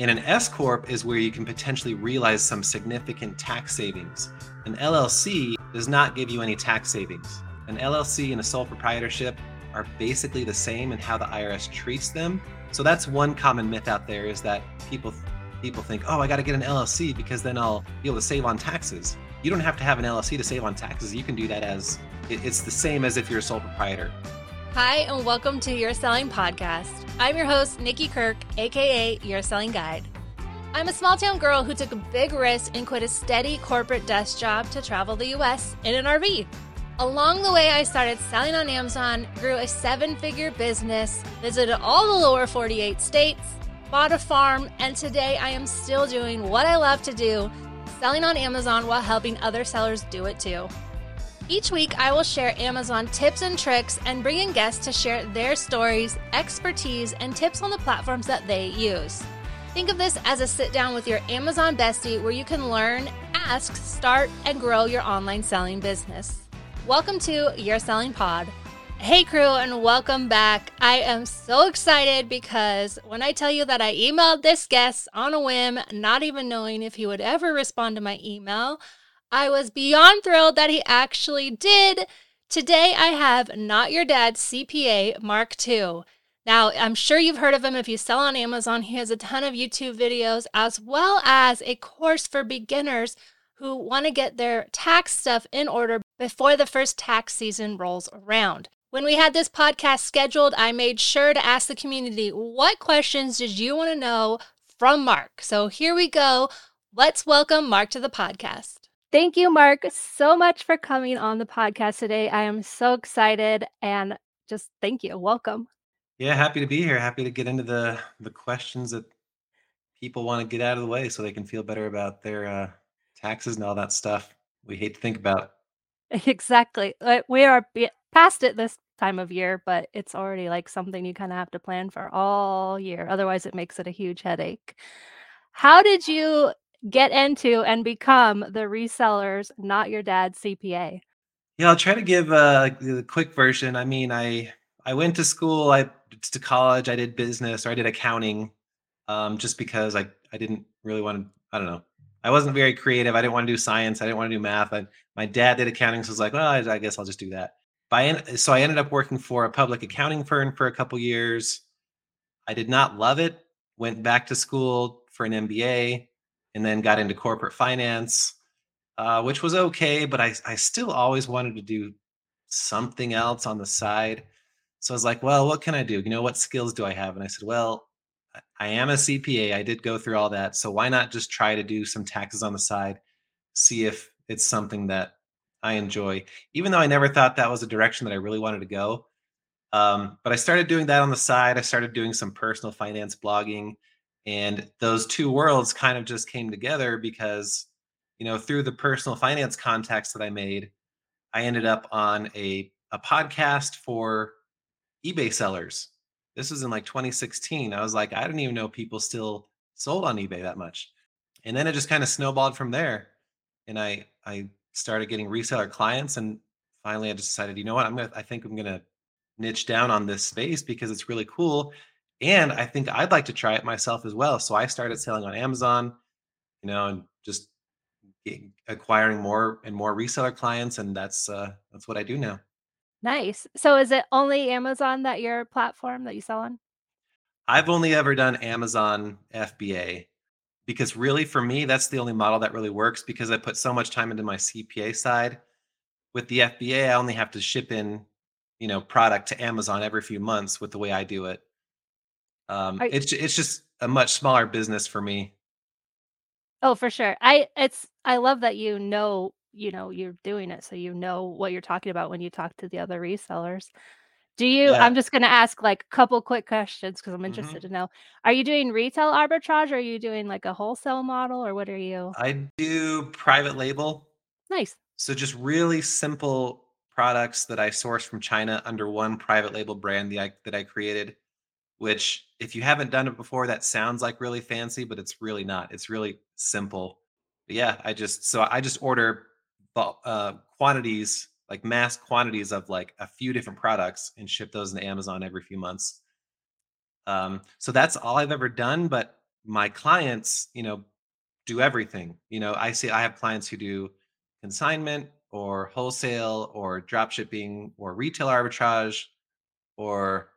And an S Corp is where you can potentially realize some significant tax savings. An LLC does not give you any tax savings. An LLC and a sole proprietorship are basically the same in how the IRS treats them. So that's one common myth out there is that people people think, "Oh, I got to get an LLC because then I'll be able to save on taxes." You don't have to have an LLC to save on taxes. You can do that as it's the same as if you're a sole proprietor. Hi, and welcome to Your Selling Podcast. I'm your host, Nikki Kirk, aka Your Selling Guide. I'm a small town girl who took a big risk and quit a steady corporate desk job to travel the US in an RV. Along the way, I started selling on Amazon, grew a seven figure business, visited all the lower 48 states, bought a farm, and today I am still doing what I love to do selling on Amazon while helping other sellers do it too. Each week, I will share Amazon tips and tricks and bring in guests to share their stories, expertise, and tips on the platforms that they use. Think of this as a sit down with your Amazon bestie where you can learn, ask, start, and grow your online selling business. Welcome to Your Selling Pod. Hey, crew, and welcome back. I am so excited because when I tell you that I emailed this guest on a whim, not even knowing if he would ever respond to my email, I was beyond thrilled that he actually did. Today I have Not Your Dad's CPA Mark Tew. Now, I'm sure you've heard of him if you sell on Amazon. He has a ton of YouTube videos as well as a course for beginners who want to get their tax stuff in order before the first tax season rolls around. When we had this podcast scheduled, I made sure to ask the community what questions did you want to know from Mark? So here we go. Let's welcome Mark to the podcast. Thank you, Mark, so much for coming on the podcast today. I am so excited and just thank you. Welcome. Yeah, happy to be here. Happy to get into the the questions that people want to get out of the way so they can feel better about their uh, taxes and all that stuff we hate to think about. Exactly. We are past it this time of year, but it's already like something you kind of have to plan for all year. Otherwise, it makes it a huge headache. How did you get into and become the resellers, not your dad's CPA? Yeah, I'll try to give a, a quick version. I mean, I I went to school, I to college, I did business or I did accounting, um, just because I I didn't really want to. I don't know. I wasn't very creative. I didn't want to do science. I didn't want to do math. I, my dad did accounting, so I was like, well, I, I guess I'll just do that. By so I ended up working for a public accounting firm for a couple years. I did not love it. Went back to school for an MBA and then got into corporate finance, uh, which was okay, but I, I still always wanted to do something else on the side. So I was like, well, what can I do? You know, what skills do I have? And I said, well, I am a CPA. I did go through all that. So why not just try to do some taxes on the side, see if it's something that I enjoy, even though I never thought that was a direction that I really wanted to go. Um, but I started doing that on the side. I started doing some personal finance blogging and those two worlds kind of just came together because you know through the personal finance contacts that i made i ended up on a, a podcast for ebay sellers. This was in like 2016 i was like i didn't even know people still sold on ebay that much. And then it just kind of snowballed from there and i i started getting reseller clients and finally i just decided you know what? I'm gonna i think i'm gonna niche down on this space because it's really cool and I think I'd like to try it myself as well. So I started selling on Amazon, you know, and just acquiring more and more reseller clients, and that's uh, that's what I do now. Nice. So is it only Amazon that your platform that you sell on? I've only ever done Amazon FBA because really for me that's the only model that really works because I put so much time into my CPA side. With the FBA, I only have to ship in, you know, product to Amazon every few months with the way I do it. Um, it's it's just a much smaller business for me. Oh, for sure. I it's I love that you know, you know, you're doing it so you know what you're talking about when you talk to the other resellers. Do you Yeah. I'm just gonna ask like a couple quick questions because I'm hmm interested to know. Are you doing retail arbitrage or are you doing like a wholesale model or what are you? I do private label, Nice. so just really simple products that I source from China under one private label brand that I, that I created. Which if you haven't done it before, that sounds like really fancy, but it's really not. It's really simple. But yeah, I just so I just order uh, quantities, like mass quantities of like a few different products and ship those into Amazon every few months. Um, so that's all I've ever done. But my clients, you know, do everything. You know, I see I have clients who do consignment or wholesale or drop shipping or retail arbitrage or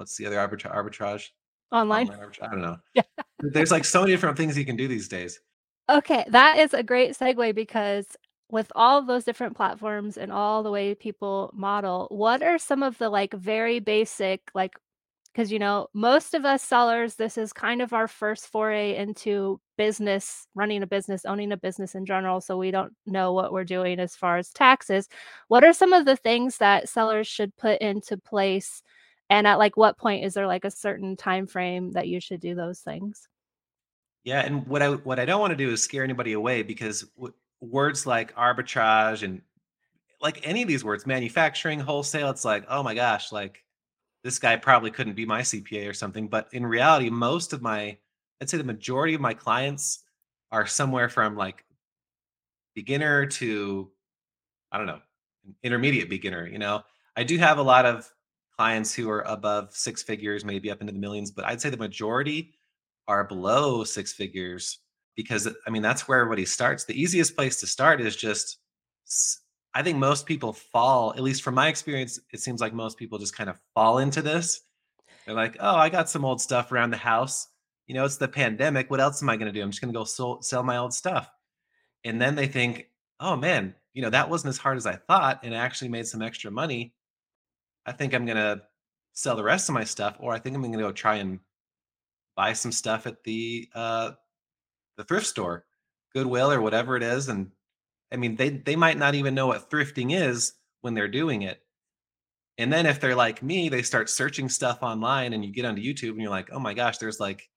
what's the other arbitra- arbitrage? Online? Online arbitrage. I don't know. Yeah. There's like so many different things you can do these days. Okay, that is a great segue because with all of those different platforms and all the way people model, what are some of the like very basic, like, because you know, most of us sellers, this is kind of our first foray into business, running a business, owning a business in general. So we don't know what we're doing as far as taxes. What are some of the things that sellers should put into place? And at like what point is there like a certain time frame that you should do those things? Yeah, and what I what I don't want to do is scare anybody away because w- words like arbitrage and like any of these words, manufacturing, wholesale, it's like, oh my gosh, like this guy probably couldn't be my CPA or something. But in reality, most of my, I'd say the majority of my clients are somewhere from like beginner to, I don't know, intermediate beginner. You know, I do have a lot of clients who are above six figures, maybe up into the millions, but I'd say the majority are below six figures because I mean that's where everybody starts. The easiest place to start is just I think most people fall, at least from my experience, it seems like most people just kind of fall into this. They're like, "Oh, I got some old stuff around the house. You know, it's the pandemic. What else am I going to do? I'm just going to go sol- sell my old stuff." And then they think, "Oh man, you know, that wasn't as hard as I thought and I actually made some extra money. I think I'm to sell the rest of my stuff or I think I'm to go try and buy some stuff at the uh the thrift store, Goodwill or whatever it is and I mean they they might not even know what thrifting is when they're doing it. And then if they're like me, they start searching stuff online and you get onto YouTube and you're like, "Oh my gosh, there's like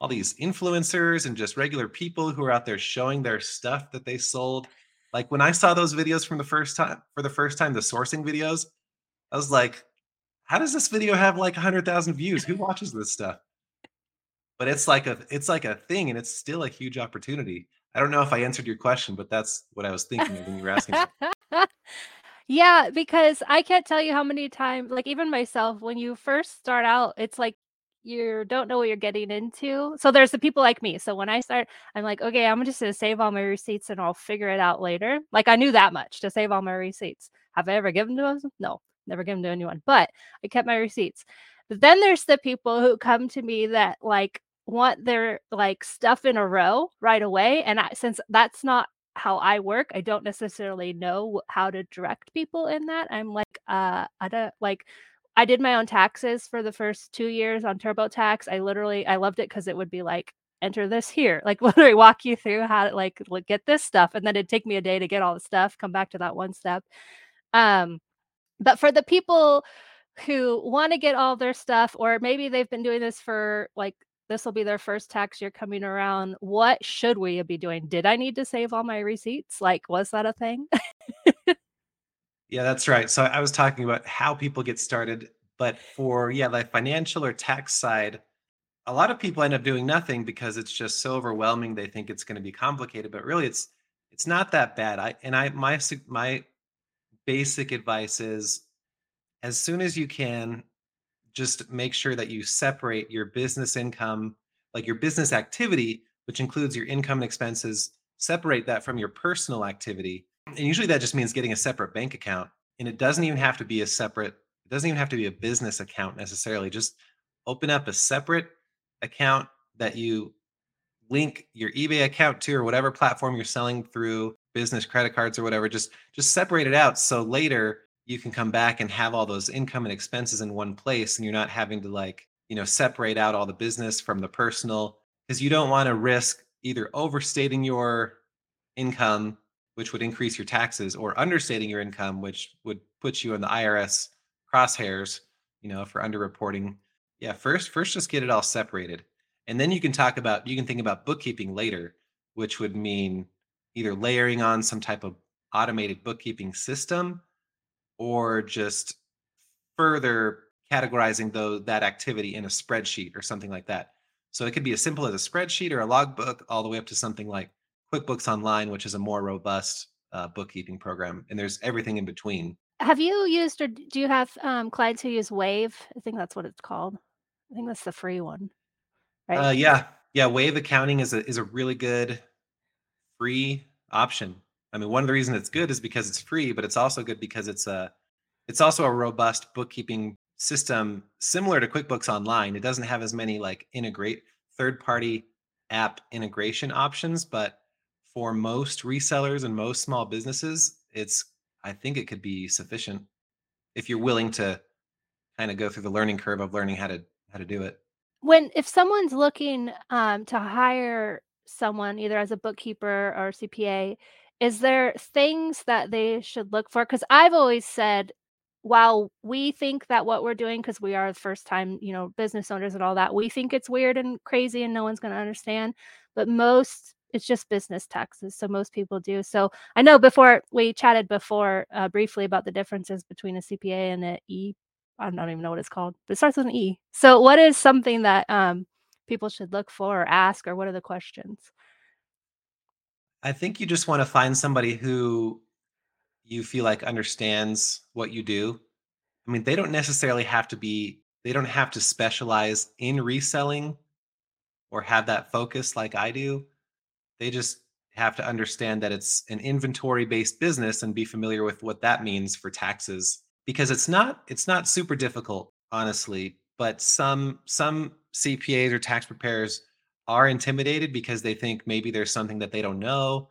all these influencers and just regular people who are out there showing their stuff that they sold." Like when I saw those videos from the first time for the first time the sourcing videos, I was like, "How does this video have like 100,000 views? Who watches this stuff?" But it's like a it's like a thing, and it's still a huge opportunity. I don't know if I answered your question, but that's what I was thinking when you were asking. Yeah, because I can't tell you how many times, like even myself, when you first start out, it's like you don't know what you're getting into. So there's the people like me. So when I start, I'm like, okay, I'm just gonna save all my receipts and I'll figure it out later. Like I knew that much to save all my receipts. Have I ever given to them? No, never give them to anyone. But I kept my receipts. But then there's the people who come to me that like want their like stuff in a row right away. And I, since that's not how I work, I don't necessarily know how to direct people in that. I'm like, uh, I don't like. I did my own taxes for the first two years on TurboTax. I literally, I loved it because it would be like, enter this here, like literally walk you through how to like, get this stuff, and then it'd take me a day to get all the stuff. Come back to that one step. Um, but for the people who want to get all their stuff, or maybe they've been doing this for like this will be their first tax year coming around. What should we be doing? Did I need to save all my receipts? Like, was that a thing? Yeah, that's right. So I was talking about how people get started, but for yeah, the financial or tax side, a lot of people end up doing nothing because it's just so overwhelming. They think it's going to be complicated, but really it's it's not that bad. I and I my my basic advice is as soon as you can just make sure that you separate your business income, like your business activity, which includes your income and expenses, separate that from your personal activity. And usually that just means getting a separate bank account. And it doesn't even have to be a separate, it doesn't even have to be a business account necessarily. Just open up a separate account that you link your eBay account to or whatever platform you're selling through business credit cards or whatever just just separate it out so later you can come back and have all those income and expenses in one place and you're not having to like you know separate out all the business from the personal because you don't want to risk either overstating your income which would increase your taxes or understating your income which would put you in the irs crosshairs you know for underreporting. Yeah first first just get it all separated. And then you can talk about you can think about bookkeeping later which would mean either layering on some type of automated bookkeeping system or just further categorizing though that activity in a spreadsheet or something like that. So it could be as simple as a spreadsheet or a logbook, all the way up to something like QuickBooks Online, which is a more robust uh, bookkeeping program. And there's everything in between. have you used or do you have um, clients who use Wave? I think that's what it's called. I think that's the free one, right? Uh, yeah, Yeah, Wave Accounting is a is a really good free option. I mean, one of the reasons it's good is because it's free, but it's also good because it's a it's also a robust bookkeeping system similar to QuickBooks Online. It doesn't have as many like integrate third-party app integration options, but for most resellers and most small businesses, it's I think it could be sufficient if you're willing to kind of go through the learning curve of learning how to how to do it. When if someone's looking, um, to hire someone either as a bookkeeper or CPA, is there things that they should look for? Because I've always said, while we think that what we're doing, because we are the first time, you know, business owners and all that, we think it's weird and crazy and no one's gonna understand, but most it's just business taxes, so most people do. So I know before we chatted before, uh, briefly about the differences between a CPA and a E I don't even know what it's called, but it starts with an E. So what is something that, um, people should look for or ask, or what are the questions? I think you just want to find somebody who you feel like understands what you do. I mean, they don't necessarily have to be they don't have to specialize in reselling or have that focus like I do. They just have to understand that it's an inventory based business and be familiar with what that means for taxes because it's not it's not super difficult honestly, but some some CPAs or tax preparers are intimidated because they think maybe there's something that they don't know.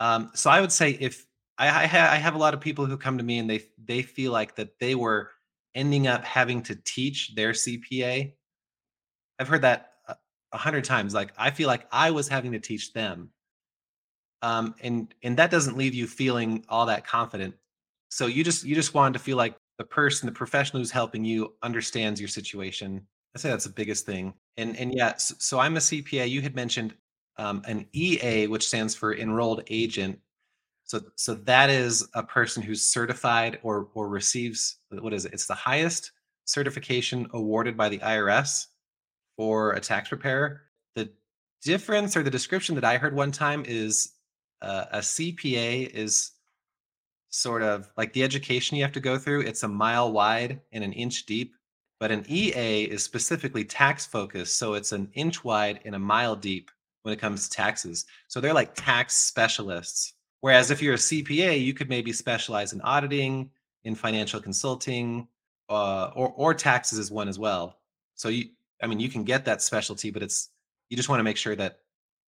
Um, so I would say if I, I, ha- I have a lot of people who come to me and they they feel like that they were ending up having to teach their CPA. I've heard that a hundred times. Like I feel like I was having to teach them, um, and and that doesn't leave you feeling all that confident. So you just you just wanted to feel like the person, the professional who's helping you understands your situation. I say that's the biggest thing. And and yeah, so, so I'm a CPA. You had mentioned um, an EA, which stands for enrolled agent. So so that is a person who's certified or or receives what is it? It's the highest certification awarded by the IRS for a tax preparer. The difference or the description that I heard one time is uh, a CPA is sort of like the education you have to go through. It's a mile wide and an inch deep, but an EA is specifically tax focused. So it's an inch wide and a mile deep when it comes to taxes. So they're like tax specialists. Whereas if you're a CPA, you could maybe specialize in auditing, in financial consulting, uh, or or taxes is one as well. So you, I mean, you can get that specialty, but it's you just want to make sure that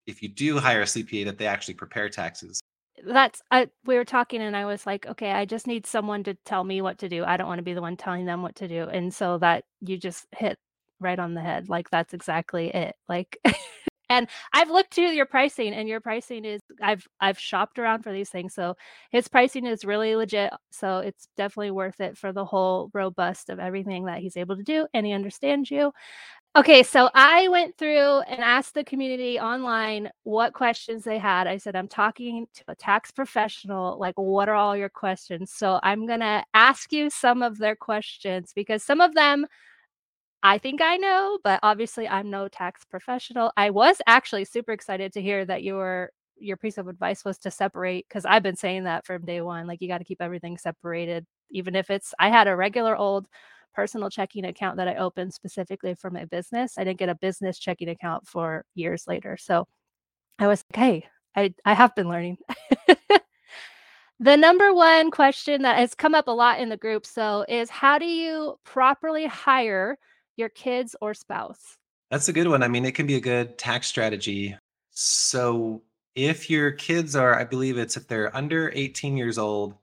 if you do hire a CPA, that they actually prepare taxes. That's I we were talking and I was like, "Okay, I just need someone to tell me what to do. I don't wanna be the one telling them what to do." And so that you just hit right on the head. Like, that's exactly it. Like and I've looked to your pricing and your pricing is I've I've shopped around for these things, so his pricing is really legit, so it's definitely worth it for the whole robust of everything that he's able to do, and he understands you. Okay, so I went through and asked the community online what questions they had. I said, I'm talking to a tax professional. Like, what are all your questions? So I'm going to ask you some of their questions because some of them I think I know, but obviously I'm no tax professional. I was actually super excited to hear that your your piece of advice was to separate because I've been saying that from day one. Like, you got to keep everything separated, even if it's I had a regular old personal checking account that I opened specifically for my business. I didn't get a business checking account for years later. So I was like, hey, I, I have been learning. the number one question that has come up a lot in the group so is how do you properly hire your kids or spouse? That's a good one. I mean, it can be a good tax strategy. So if your kids are, I believe it's if they're under 18 years old,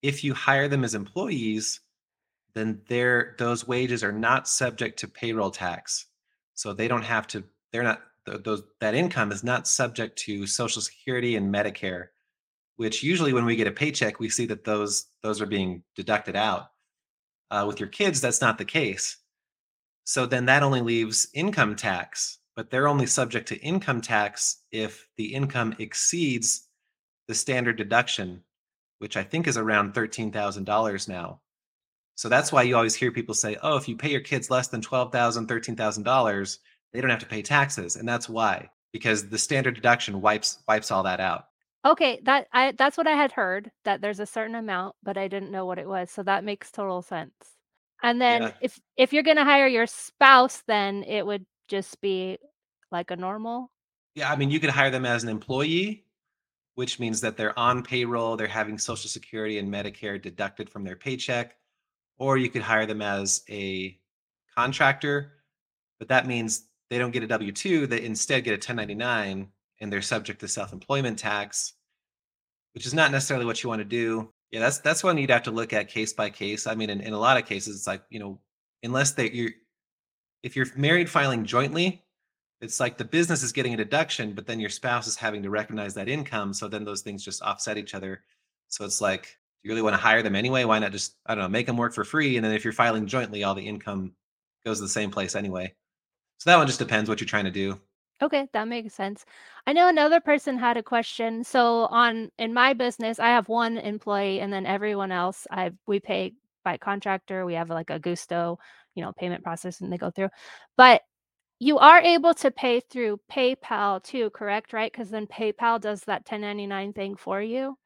if you hire them as employees, then their those wages are not subject to payroll tax. So they don't have to, they're not, those that income is not subject to Social Security and Medicare, which usually when we get a paycheck, we see that those those are being deducted out. Uh, with your kids, that's not the case. So then that only leaves income tax, but they're only subject to income tax if the income exceeds the standard deduction, which I think is around $13,000 now. So that's why you always hear people say, "Oh, if you pay your kids less than $12,000, $13,000, they don't have to pay taxes." And that's why because the standard deduction wipes wipes all that out. Okay, that I that's what I had heard that there's a certain amount, but I didn't know what it was. So that makes total sense. And then Yeah. if if you're gonna hire your spouse, then it would just be like a normal? Yeah, I mean, you could hire them as an employee, which means that they're on payroll, they're having Social Security and Medicare deducted from their paycheck, or you could hire them as a contractor, but that means they don't get a W 2, they instead get a 1099 and they're subject to self employment tax, which is not necessarily what you want to do. Yeah, that's that's one you'd have to look at case by case. I mean, in, in a lot of cases, it's like, you know, unless they you're if you're married filing jointly, it's like the business is getting a deduction, but then your spouse is having to recognize that income. So then those things just offset each other. So it's like, you really want to hire them anyway? Why not just, I don't know, make them work for free? And then if you're filing jointly, all the income goes to the same place anyway. So that one just depends what you're trying to do. Okay, that makes sense. I know another person had a question. So on in my business, I have one employee and then everyone else I we pay by contractor. We have like a Gusto, you know, payment process and they go through. But you are able to pay through PayPal too, correct? Right? Because then PayPal does that 1099 thing for you.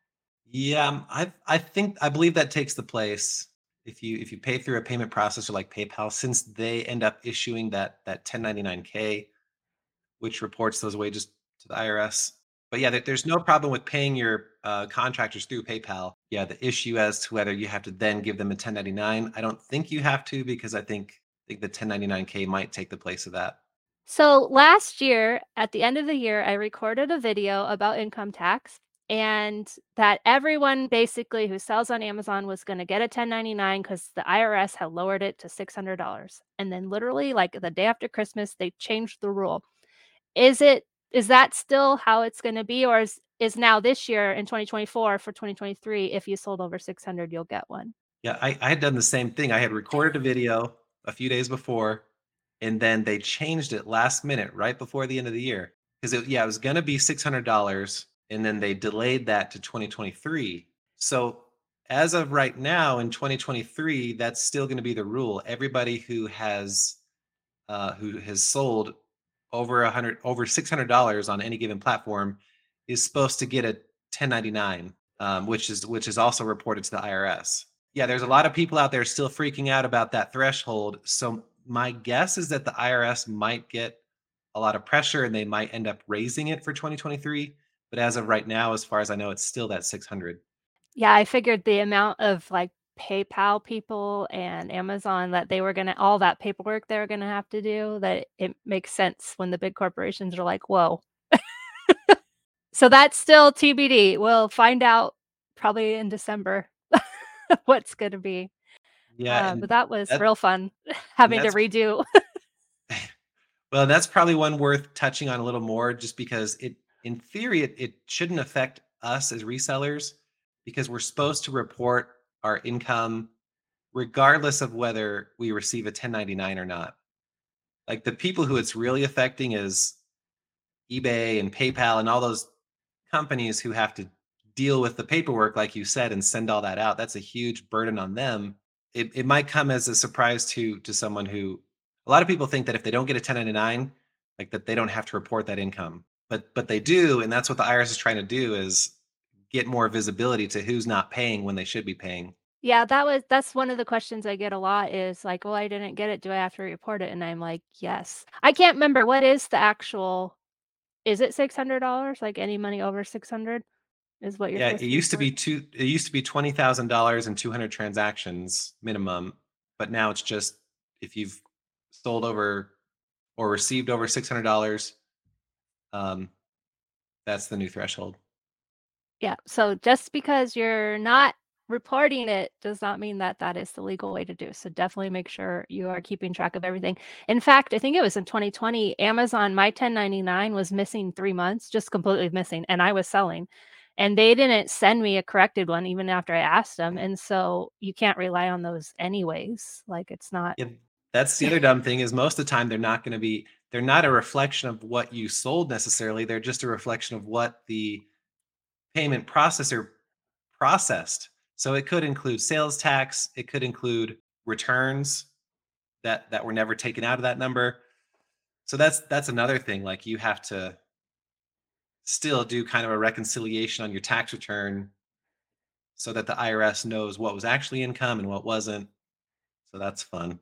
Yeah, um, I I think I believe that takes the place if you if you pay through a payment processor like PayPal, since they end up issuing that that 1099K, which reports those wages to the IRS. But yeah, there- there's no problem with paying your uh, contractors through PayPal. Yeah, the issue as to whether you have to then give them a 1099, I don't think you have to because I think I think the 1099K might take the place of that. So last year, at the end of the year, I recorded a video about income tax and that everyone basically who sells on Amazon was going to get a 1099 because the IRS had lowered it to $600. And then literally like the day after Christmas, they changed the rule. Is it is that still how it's going to be or is is now this year in 2024 for 2023 if you sold over 600 you'll get one? Yeah, I, I had done the same thing. I had recorded a video a few days before, and then they changed it last minute, right before the end of the year. Because it, yeah, it was gonna be six hundred dollars, and then they delayed that to 2023. So as of right now in 2023, that's still going to be the rule. Everybody who has uh, who has sold over a hundred over six hundred dollars on any given platform is supposed to get a 1099, um, which is which is also reported to the IRS. Yeah, there's a lot of people out there still freaking out about that threshold. So my guess is that the IRS might get a lot of pressure and they might end up raising it for 2023. But as of right now, as far as I know, it's still that 600. Yeah, I figured the amount of like PayPal people and Amazon that they were going to all that paperwork they were going to have to do that it makes sense when the big corporations are like, "Whoa." so that's still TBD. We'll find out probably in December what's going to be. Yeah, Uh, but that was real fun having to redo. well, that's probably one worth touching on a little more, just because it, in theory, it, it shouldn't affect us as resellers because we're supposed to report our income regardless of whether we receive a 1099 or not. Like the people who it's really affecting is eBay and PayPal and all those companies who have to deal with the paperwork, like you said, and send all that out. That's a huge burden on them. It, it might come as a surprise to to someone who a lot of people think that if they don't get a 1099, like that they don't have to report that income. But but they do, and that's what the IRS is trying to do is get more visibility to who's not paying when they should be paying. Yeah, that was that's one of the questions I get a lot is like, "Well, I didn't get it. Do I have to report it?" And I'm like, "Yes." I can't remember what is the actual is it $600? Like any money over 600 is what you're Yeah, it used to be two it used to be $20,000 and 200 transactions minimum, but now it's just if you've sold over or received over $600, um, that's the new threshold. Yeah, so just because you're not reporting it does not mean that that is the legal way to do. So definitely make sure you are keeping track of everything. In fact, I think it was in 2020, Amazon my 1099 was missing 3 months, just completely missing, and I was selling. And they didn't send me a corrected one even after I asked them. And so you can't rely on those anyways. Like it's not Yeah, that's the other dumb thing is most of the time they're not gonna be they're not a reflection of what you sold necessarily, they're just a reflection of what the payment processor processed. So it could include sales tax, it could include returns that that were never taken out of that number. So that's that's another thing like you have to still do kind of a reconciliation on your tax return so that the IRS knows what was actually income and what wasn't. So that's fun.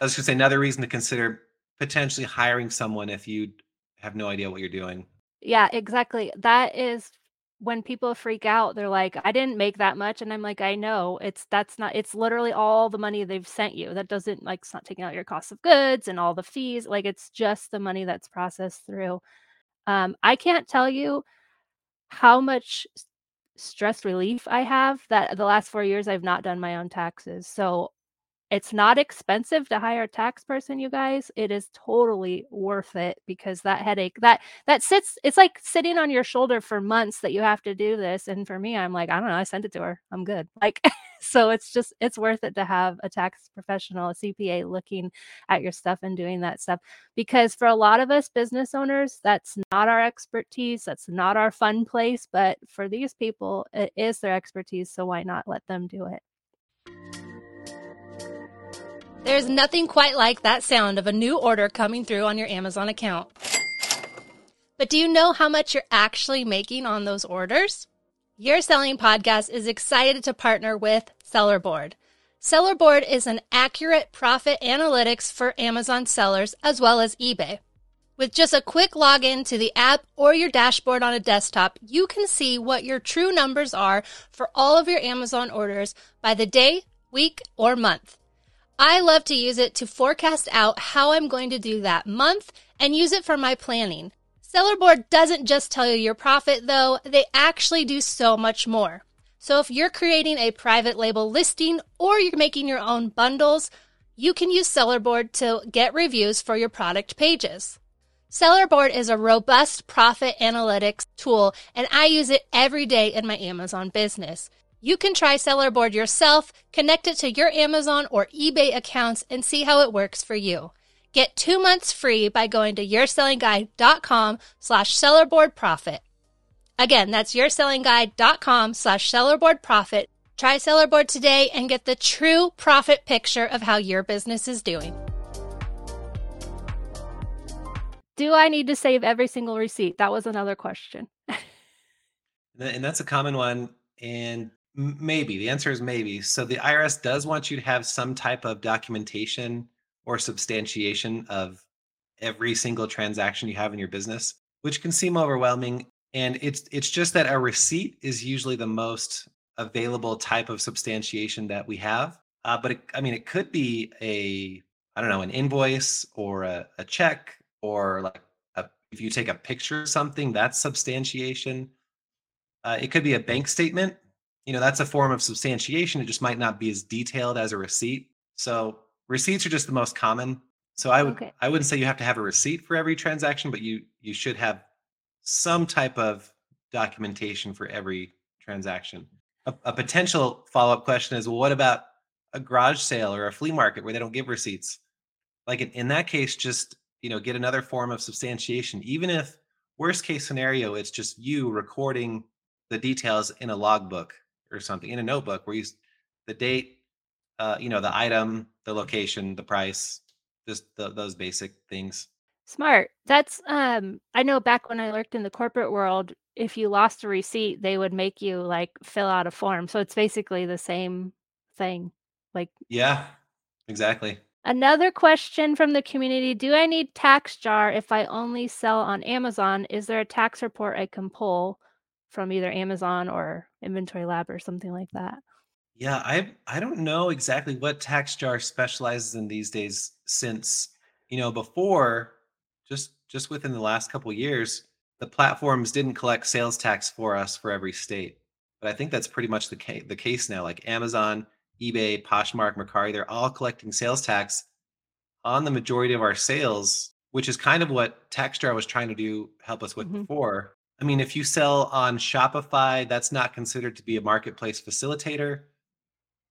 I was going to say another reason to consider potentially hiring someone if you have no idea what you're doing. Yeah, exactly. That is when people freak out, they're like, "I didn't make that much," and I'm like, "I know, it's that's not it's literally all the money they've sent you. That doesn't like, it's not taking out your cost of goods and all the fees, like, it's just the money that's processed through." Um, I can't tell you how much stress relief I have that the last 4 years I've not done my own taxes, so it's not expensive to hire a tax person, you guys. It is totally worth it because that headache that that sits it's like sitting on your shoulder for months that you have to do this, and for me, I'm like, "I don't know, I sent it to her. I'm good." Like, so it's just it's worth it to have a tax professional, a CPA looking at your stuff and doing that stuff because for a lot of us business owners, that's not our expertise, that's not our fun place, but for these people, it is their expertise, so why not let them do it? There's nothing quite like that sound of a new order coming through on your Amazon account. But do you know how much you're actually making on those orders? Your Selling Podcast is excited to partner with Sellerboard. Sellerboard is an accurate profit analytics for Amazon sellers as well as eBay. With just a quick login to the app or your dashboard on a desktop, you can see what your true numbers are for all of your Amazon orders by the day, week, or month. I love to use it to forecast out how I'm going to do that month and use it for my planning. Sellerboard doesn't just tell you your profit though, they actually do so much more. So if you're creating a private label listing or you're making your own bundles, you can use Sellerboard to get reviews for your product pages. Sellerboard is a robust profit analytics tool and I use it every day in my Amazon business. You can try Sellerboard yourself, connect it to your Amazon or eBay accounts, and see how it works for you. Get two months free by going to yoursellingguide.com slash sellerboardprofit. Again, that's yoursellingguide.com slash sellerboardprofit. Try Sellerboard today and get the true profit picture of how your business is doing. Do I need to save every single receipt? That was another question. and that's a common one. And Maybe. The answer is maybe. So the IRS does want you to have some type of documentation or substantiation of every single transaction you have in your business, which can seem overwhelming. And it's it's just that a receipt is usually the most available type of substantiation that we have. Uh, but it, I mean, it could be a I don't know an invoice or a, a check or like a, if you take a picture of something, that's substantiation. Uh, it could be a bank statement you know that's a form of substantiation it just might not be as detailed as a receipt. So receipts are just the most common. So i would okay. i wouldn't say you have to have a receipt for every transaction but you you should have some type of documentation for every transaction. A, a potential follow-up question is well what about a garage sale or a flea market where they don't give receipts? Like in, in that case just you know get another form of substantiation even if worst case scenario it's just you recording the details in a logbook or something in a notebook where you the date, uh, you know, the item, the location, the price, just the, those basic things. Smart. That's um I know back when I worked in the corporate world, if you lost a receipt, they would make you like fill out a form. So it's basically the same thing. Like Yeah. Exactly. Another question from the community, do I need TaxJar if I only sell on Amazon? Is there a tax report I can pull? From either Amazon or Inventory Lab or something like that. Yeah, I I don't know exactly what TaxJar specializes in these days since, you know, before just just within the last couple years, the platforms didn't collect sales tax for us for every state. But I think that's pretty much the case the case now. Like Amazon, eBay, Poshmark, Mercari, they're all collecting sales tax on the majority of our sales, which is kind of what TaxJar was trying to do help us with mm-hmm. before. I mean, if you sell on Shopify, that's not considered to be a marketplace facilitator,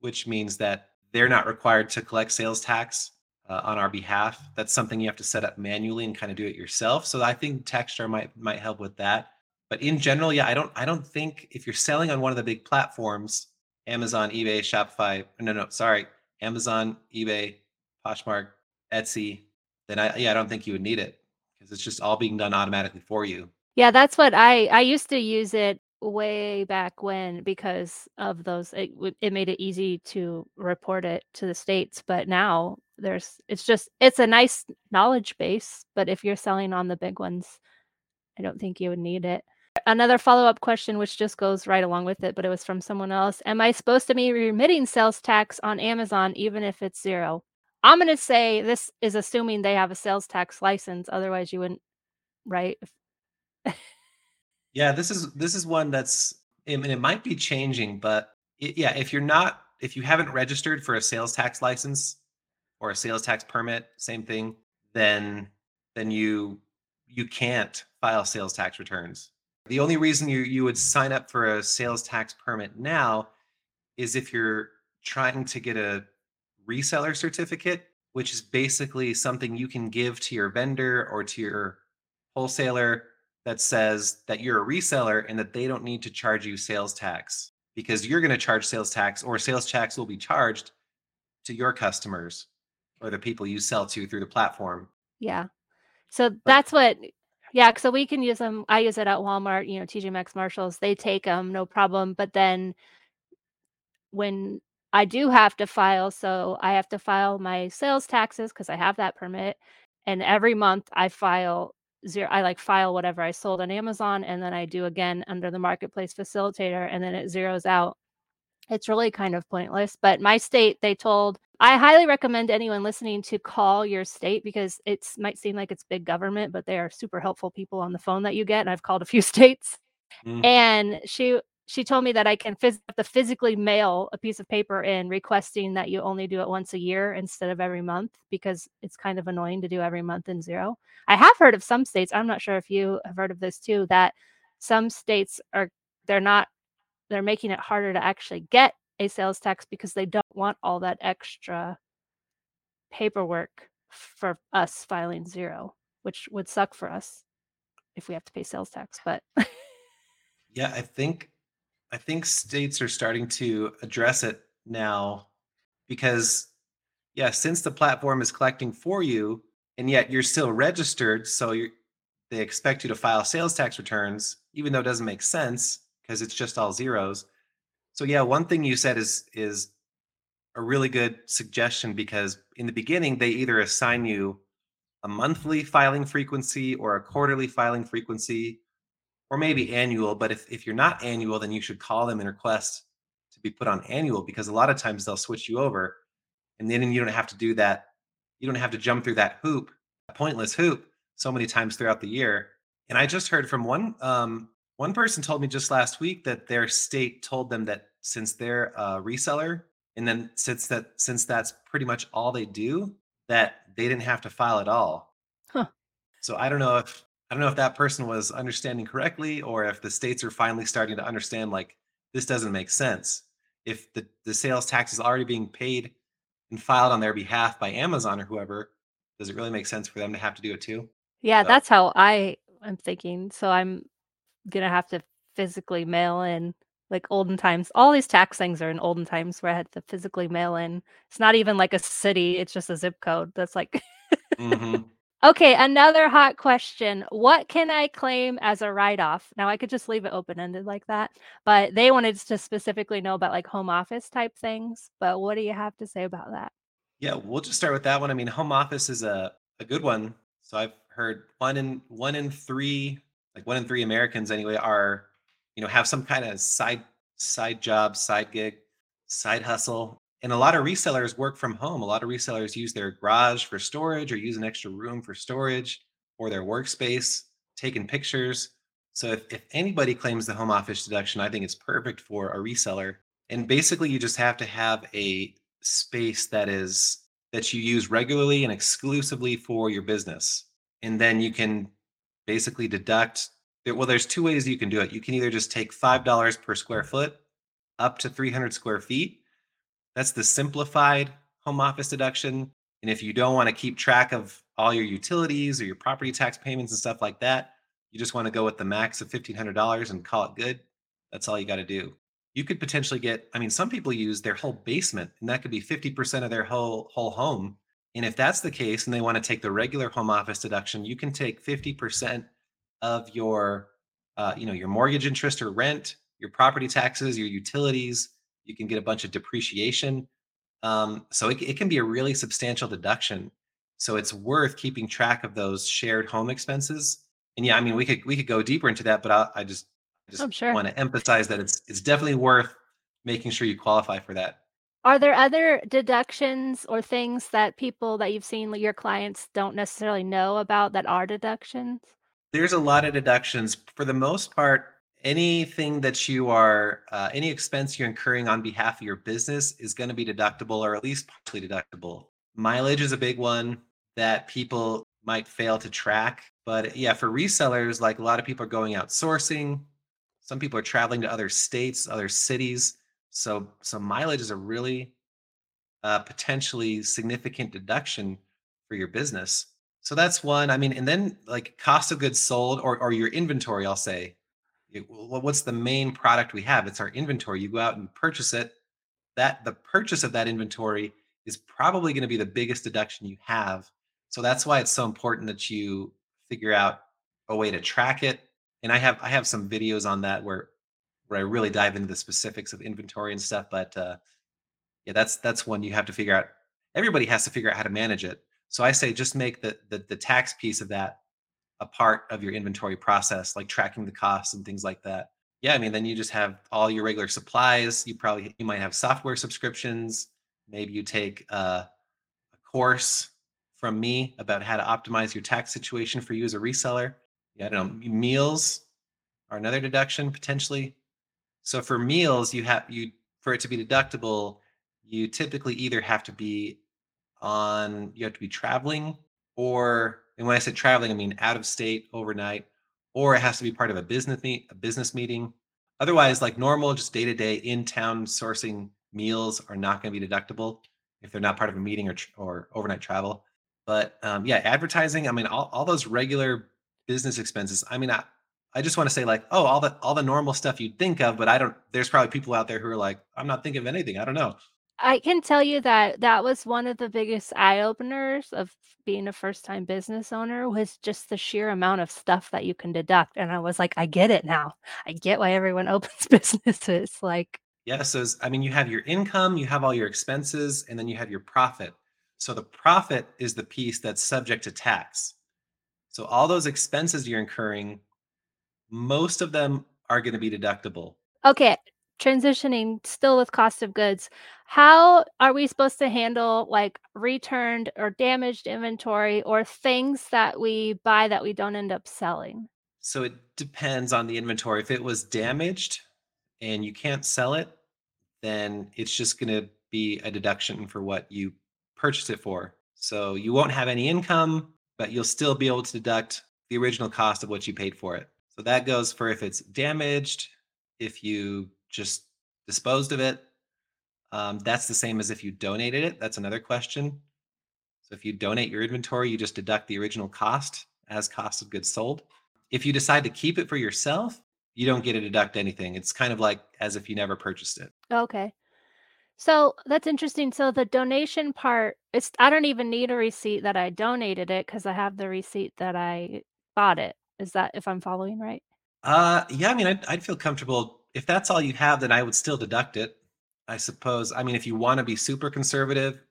which means that they're not required to collect sales tax uh, on our behalf. That's something you have to set up manually and kind of do it yourself. So I think TaxJar might might help with that. But in general, yeah, I don't I don't think if you're selling on one of the big platforms, Amazon, eBay, Shopify, no, no, sorry, Amazon, eBay, Poshmark, Etsy, then I yeah, I don't think you would need it because it's just all being done automatically for you. Yeah, that's what I I used to use it way back when because of those it, it made it easy to report it to the states but now there's it's just it's a nice knowledge base but if you're selling on the big ones i don't think you would need it. Another follow-up question which just goes right along with it but it was from someone else am i supposed to be remitting sales tax on amazon even if it's zero? I'm going to say this is assuming they have a sales tax license otherwise you wouldn't right yeah this is this is one that's I mean, it might be changing but it, yeah if you're not if you haven't registered for a sales tax license or a sales tax permit same thing then then you you can't file sales tax returns. The only reason you, you would sign up for a sales tax permit now is if you're trying to get a reseller certificate, which is basically something you can give to your vendor or to your wholesaler that says that you're a reseller and that they don't need to charge you sales tax because you're going to charge sales tax or sales tax will be charged to your customers or the people you sell to through the platform. Yeah. So that's what yeah, so we can use them. I use it at Walmart, you know, TJ Maxx, Marshalls. They take them, no problem. But then when I do have to file, so I have to file my sales taxes because I have that permit, and every month I file zero. I like file whatever I sold on Amazon, and then I do again under the marketplace facilitator, and then it zeroes out. It's really kind of pointless. But my state, they told I highly recommend anyone listening to call your state because it might seem like it's big government, but they are super helpful people on the phone that you get. And I've called a few states. Mm. And she she told me that I can phys- to physically mail a piece of paper in requesting that you only do it once a year instead of every month because it's kind of annoying to do every month in zero. I have heard of some states, I'm not sure if you have heard of this too, that some states are they're not they're making it harder to actually get a sales tax because they don't want all that extra paperwork for us filing zero, which would suck for us if we have to pay sales tax. But yeah, I think I think states are starting to address it now because yeah, since the platform is collecting for you and yet you're still registered, so you they expect you to file sales tax returns, even though it doesn't make sense because it's just all zeros. So yeah, one thing you said is is a really good suggestion because in the beginning they either assign you a monthly filing frequency or a quarterly filing frequency or maybe annual but if, if you're not annual then you should call them and request to be put on annual because a lot of times they'll switch you over and then you don't have to do that you don't have to jump through that hoop a pointless hoop so many times throughout the year and i just heard from one um, one person told me just last week that their state told them that since they're a reseller, and then since that since that's pretty much all they do, that they didn't have to file at all. Huh. So I don't know if I don't know if that person was understanding correctly or if the states are finally starting to understand like this doesn't make sense. If the, the sales tax is already being paid and filed on their behalf by Amazon or whoever, does it really make sense for them to have to do it too? Yeah, so. that's how I am thinking. So I'm gonna have to physically mail in like olden times. All these tax things are in olden times where I had to physically mail in. It's not even like a city, it's just a zip code. That's like mm-hmm. Okay, another hot question. What can I claim as a write-off? Now I could just leave it open-ended like that, but they wanted to specifically know about like home office type things. But what do you have to say about that? Yeah, we'll just start with that one. I mean, home office is a, a good one. So I've heard one in one in three like one in three Americans anyway are, you know, have some kind of side side job, side gig, side hustle. And a lot of resellers work from home. A lot of resellers use their garage for storage or use an extra room for storage or their workspace, taking pictures. So if, if anybody claims the home office deduction, I think it's perfect for a reseller. And basically you just have to have a space that is that you use regularly and exclusively for your business. And then you can basically deduct well there's two ways you can do it you can either just take $5 per square foot up to 300 square feet that's the simplified home office deduction and if you don't want to keep track of all your utilities or your property tax payments and stuff like that you just want to go with the max of $1500 and call it good that's all you got to do you could potentially get i mean some people use their whole basement and that could be 50% of their whole whole home and if that's the case and they want to take the regular home office deduction, you can take 50% of your uh, you know, your mortgage interest or rent, your property taxes, your utilities. You can get a bunch of depreciation. Um, so it, it can be a really substantial deduction. So it's worth keeping track of those shared home expenses. And yeah, I mean, we could we could go deeper into that, but I, I just I just I'm sure. want to emphasize that it's it's definitely worth making sure you qualify for that. Are there other deductions or things that people that you've seen, your clients, don't necessarily know about that are deductions? There's a lot of deductions. For the most part, anything that you are, uh, any expense you're incurring on behalf of your business is going to be deductible or at least partially deductible. Mileage is a big one that people might fail to track. But yeah, for resellers, like a lot of people are going outsourcing. Some people are traveling to other states, other cities. So, so mileage is a really uh, potentially significant deduction for your business. So that's one. I mean, and then like cost of goods sold or, or your inventory, I'll say, it- what's the main product we have? It's our inventory. You go out and purchase it. That the purchase of that inventory is probably going to be the biggest deduction you have. So that's why it's so important that you figure out a way to track it. And I have I have some videos on that where where I really dive into the specifics of inventory and stuff. But uh, yeah, that's that's one you have to figure out. Everybody has to figure out how to manage it. So I say just make the the, the tax piece of that a part of your inventory process, like tracking the costs and things like that. Yeah, I mean, then you just have all your regular supplies. You probably you might have software subscriptions. Maybe you take uh, a course from me about how to optimize your tax situation for you as a reseller. Yeah, I don't know. Meals are another deduction potentially. So for meals, you have you for it to be deductible, you typically either have to be on you have to be traveling or and when I say traveling, I mean out of state overnight, or it has to be part of a business meet a business meeting. Otherwise, like normal, just day to day in town sourcing meals are not going to be deductible if they're not part of a meeting or or overnight travel. But um, yeah, advertising. I mean, all, all those regular business expenses. I mean, I, I just want to say like, oh, all the all the normal stuff you'd think of, but I don't. There's probably people out there who are like, I'm not thinking of anything. I don't know. I can tell you that that was one of the biggest eye openers of being a first time business owner was just the sheer amount of stuff that you can deduct. And I was like, I get it now. I get why everyone opens businesses. Like, Yeah, so I mean, you have your income, you have all your expenses, and then you have your profit. So the profit is the piece that's subject to tax. So all those expenses you're incurring, most of them are going to be deductible. okay, transitioning still with cost of goods. How are we supposed to handle like returned or damaged inventory or things that we buy that we don't end up selling? So it depends on the inventory. If it was damaged and you can't sell it, then it's just going to be a deduction for what you purchased it for. So you won't have any income, but you'll still be able to deduct the original cost of what you paid for it. So that goes for if it's damaged, if you just disposed of it. Um, that's the same as if you donated it. That's another question. So if you donate your inventory, you just deduct the original cost as cost of goods sold. If you decide to keep it for yourself, you don't get to deduct anything. It's kind of like as if you never purchased it. Okay. So that's interesting. So the donation part, it's I don't even need a receipt that I donated it because I have the receipt that I bought it. Is that if I'm following right? Uh, yeah, I mean, I'd, I'd feel comfortable if that's all you have, then I would still deduct it. I suppose. I mean, if you want to be super conservative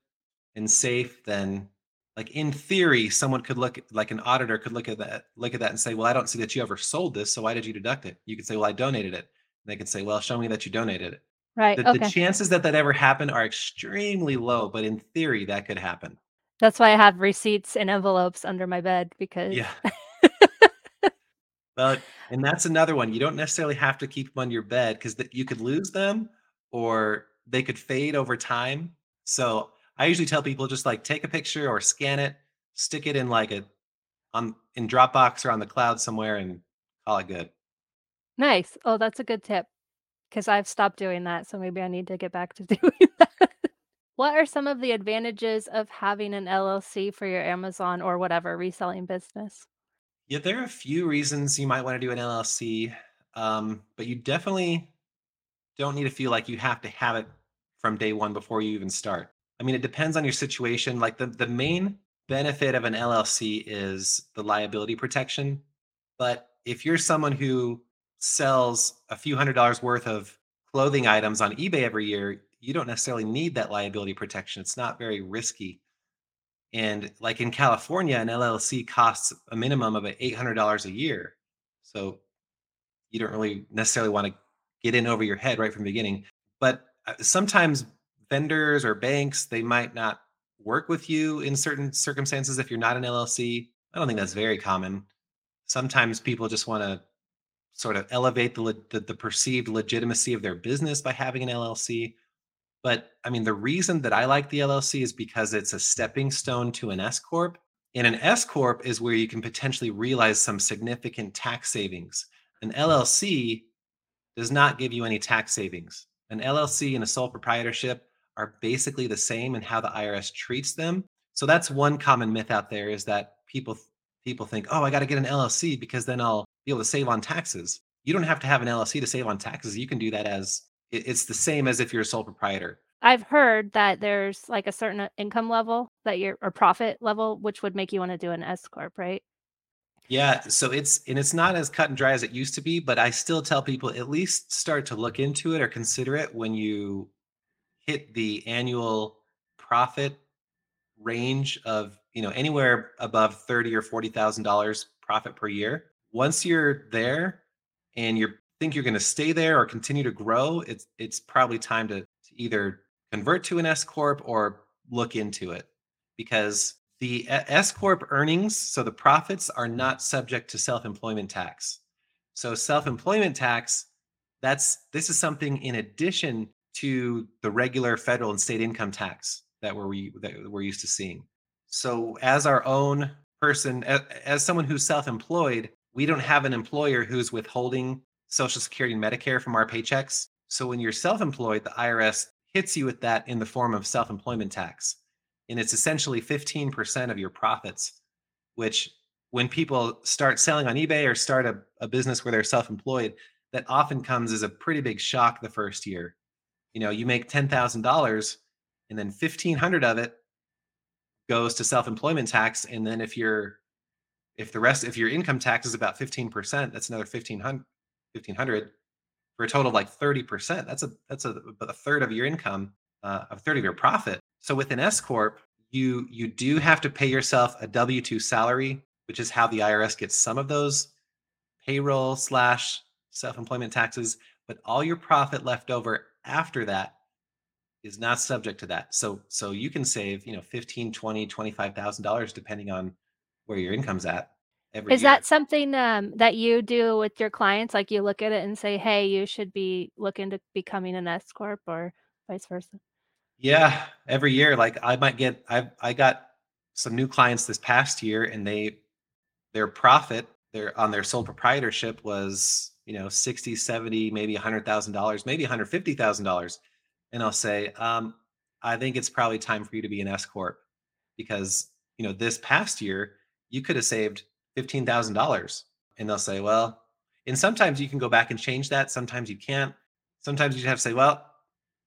and safe, then like in theory, someone could look at, like an auditor could look at that, look at that and say, well, I don't see that you ever sold this. So why did you deduct it? You could say, well, I donated it. And they could say, well, show me that you donated it. Right. The, the chances that that ever happened are extremely low, but in theory, that could happen. That's why I have receipts and envelopes under my bed because Yeah. But and that's another one. You don't necessarily have to keep them on your bed because you could lose them or they could fade over time. So I usually tell people just like take a picture or scan it, stick it in like a on in Dropbox or on the cloud somewhere and call it good. nice. Oh, that's a good tip because I've stopped doing that. So maybe I need to get back to doing that. What are some of the advantages of having an LLC for your Amazon or whatever reselling business? Yeah, there are a few reasons you might want to do an LLC, um, but you definitely don't need to feel like you have to have it from day one before you even start. I mean, it depends on your situation. Like the, the main benefit of an LLC is the liability protection. But if you're someone who sells a few hundred dollars worth of clothing items on eBay every year, you don't necessarily need that liability protection. It's not very risky. And like in California, an LLC costs a minimum of $800 a year. So you don't really necessarily want to get in over your head right from the beginning. But uh, sometimes vendors or banks, they might not work with you in certain circumstances if you're not an LLC. I don't think that's very common. Sometimes people just want to sort of elevate the, the, the perceived legitimacy of their business by having an LLC. But I mean, the reason that I like the LLC is because it's a stepping stone to an S corp. And an S corp is where you can potentially realize some significant tax savings. An LLC does not give you any tax savings. An LLC and a sole proprietorship are basically the same in how the IRS treats them. So that's one common myth out there is that people people think, "Oh, I got to get an LLC because then I'll be able to save on taxes." You don't have to have an LLC to save on taxes. You can do that as it's the same as if you're a sole proprietor. I've heard that there's like a certain uh, income level that you're or profit level which would make you want to do an S corp, right? Yeah, so it's and it's not as cut and dry as it used to be, but I still tell people at least start to look into it or consider it when you hit the annual profit range of you know anywhere above thirty or forty thousand dollars profit per year. Once you're there and you think you're going to stay there or continue to grow, it's it's probably time to, to either convert to an S corp or look into it because the S corp earnings, so the profits are not subject to self-employment tax. So self-employment tax, that's this is something in addition to the regular federal and state income tax that we're that we're used to seeing. So as our own person, as, as someone who's self-employed, we don't have an employer who's withholding Social Security and Medicare from our paychecks. So when you're self-employed, the IRS hits you with that in the form of self-employment tax. And it's essentially 15% of your profits, which when people start selling on eBay or start a, a business where they're self-employed, that often comes as a pretty big shock the first year you know you make $10000 and then 1500 of it goes to self-employment tax and then if you're if the rest if your income tax is about 15% that's another 1500 1500 for a total of like 30% that's a that's a, a third of your income uh, a third of your profit so with an s corp you you do have to pay yourself a w2 salary which is how the irs gets some of those payroll slash self-employment taxes but all your profit left over after that is not subject to that. So so you can save, you know, 15, 20, 25,000 dollars depending on where your income's at. Every is year. that something um, that you do with your clients? Like you look at it and say, "Hey, you should be looking to becoming an S corp," or vice versa. Yeah, every year. Like I might get, I I got some new clients this past year, and they their profit, their on their sole proprietorship was you know 60 70 maybe $100000 maybe $150000 and i'll say um, i think it's probably time for you to be an s corp because you know this past year you could have saved $15000 and they'll say well and sometimes you can go back and change that sometimes you can't sometimes you have to say well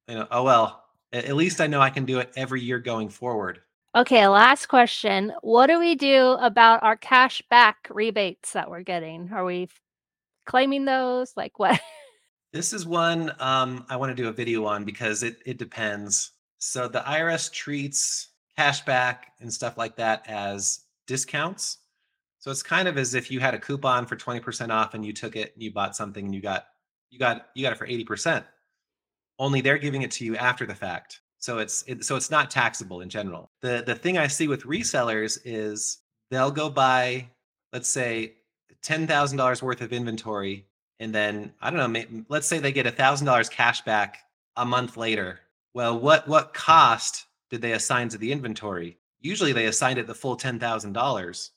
you know oh well at least i know i can do it every year going forward Okay, last question. What do we do about our cash back rebates that we're getting? Are we claiming those? Like what? This is one um, I want to do a video on because it it depends. So the IRS treats cashback and stuff like that as discounts. So it's kind of as if you had a coupon for 20% off and you took it and you bought something and you got you got you got it for 80%. Only they're giving it to you after the fact. So it's it, so it's not taxable in general. The the thing I see with resellers is they'll go buy let's say $10,000 worth of inventory and then I don't know, let's say they get $1,000 cash back a month later. Well, what what cost did they assign to the inventory? Usually they assigned it the full $10,000.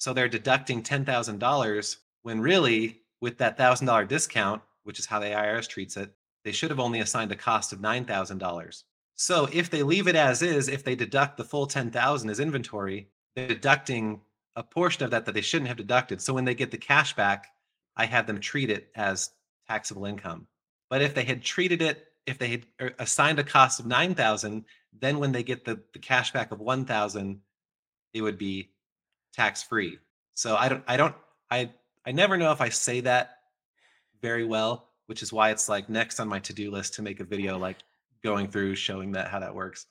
So they're deducting $10,000 when really with that $1,000 discount, which is how the IRS treats it, they should have only assigned a cost of $9,000. So if they leave it as is, if they deduct the full 10,000 as inventory, they're deducting a portion of that that they shouldn't have deducted. So when they get the cash back, I have them treat it as taxable income. But if they had treated it, if they had er, assigned a cost of 9,000, then when they get the, the cash back of 1,000, it would be tax free. So I don't, I don't, I, I never know if I say that very well, which is why it's like next on my to-do list to make a video like going through showing that how that works.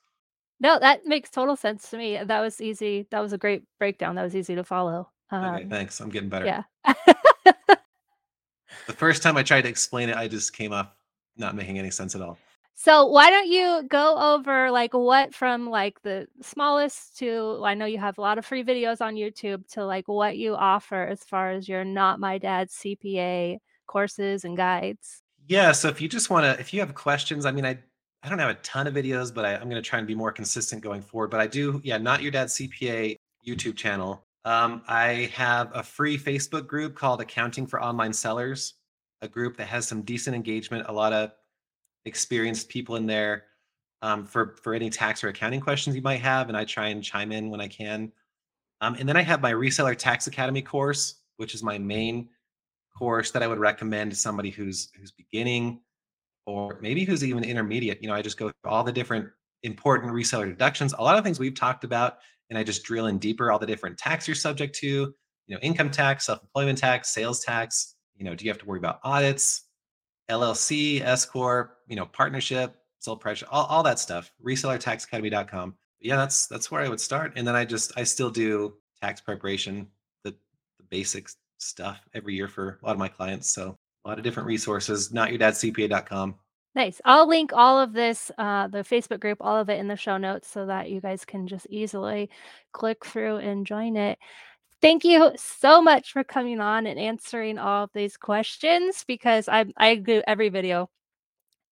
No, that makes total sense to me. That was easy. That was a great breakdown. That was easy to follow. Okay, um, thanks. I'm getting better. Yeah. the first time I tried to explain it, I just came off not making any sense at all. So why don't you go over like what from like the smallest to I know you have a lot of free videos on YouTube to like what you offer as far as your not my dad's CPA courses and guides. Yeah, so if you just want to if you have questions, I mean I I don't have a ton of videos, but I, am going to try and be more consistent going forward. But I do, yeah, not your dad's CPA YouTube channel. Um, I have a free Facebook group called Accounting for Online Sellers, a group that has some decent engagement, a lot of experienced people in there um, for for any tax or accounting questions you might have, and I try and chime in when I can. Um, and then I have my Reseller Tax Academy course, which is my main course that I would recommend to somebody who's who's beginning or maybe who's even intermediate. You know, I just go through all the different important reseller deductions, a lot of things we've talked about, and I just drill in deeper all the different tax you're subject to. You know, income tax, self-employment tax, sales tax. You know, do you have to worry about audits? LLC, S corp, you know, partnership, sole pressure, all, all that stuff. Resellertaxacademy.com. Yeah, that's that's where I would start. And then I just I still do tax preparation, the the basic stuff every year for a lot of my clients. So a lot of different resources. Notyourdadcpa.com. Nice. I'll link all of this, uh, the Facebook group, all of it in the show notes so that you guys can just easily click through and join it. Thank you so much for coming on and answering all of these questions because I I do every video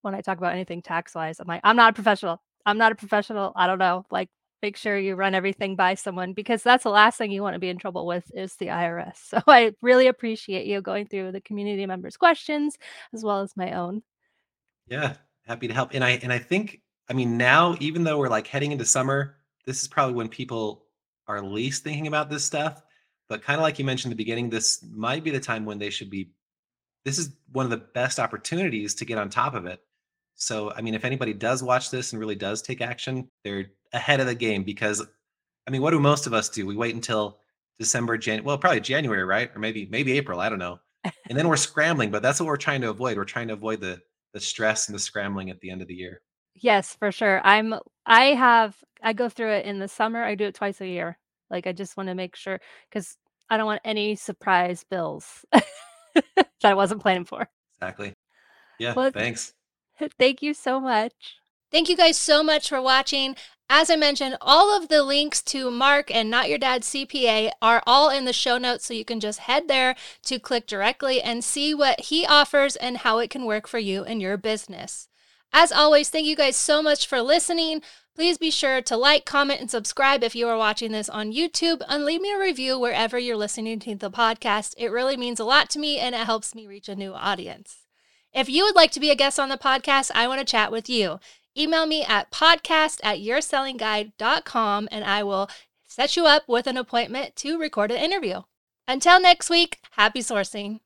when I talk about anything tax wise. I'm like, I'm not a professional. I'm not a professional. I don't know. Like, make sure you run everything by someone because that's the last thing you want to be in trouble with is the IRS. So I really appreciate you going through the community members' questions as well as my own. Yeah, happy to help. And I and I think I mean now even though we're like heading into summer, this is probably when people are least thinking about this stuff but kind of like you mentioned in the beginning, this might be the time when they should be. This is one of the best opportunities to get on top of it. So, I mean, if anybody does watch this and really does take action, they're ahead of the game because, I mean, what do most of us do? We wait until December, Jan, well, probably January, right? Or maybe maybe April. I don't know. And then we're scrambling, but that's what we're trying to avoid. We're trying to avoid the the stress and the scrambling at the end of the year. Yes, for sure. I'm. I have. I go through it in the summer. I do it twice a year. Like I just want to make sure because I don't want any surprise bills that I wasn't planning for. Exactly. Yeah. Well, thanks. Thank you so much. Thank you guys so much for watching. As I mentioned, all of the links to Mark and Not Your Dad CPA are all in the show notes, so you can just head there to click directly and see what he offers and how it can work for you and your business. As always, thank you guys so much for listening. Please be sure to like, comment, and subscribe if you are watching this on YouTube and leave me a review wherever you're listening to the podcast. It really means a lot to me and it helps me reach a new audience. If you would like to be a guest on the podcast, I want to chat with you. Email me at podcast at yoursellingguide.com and I will set you up with an appointment to record an interview. Until next week, happy sourcing.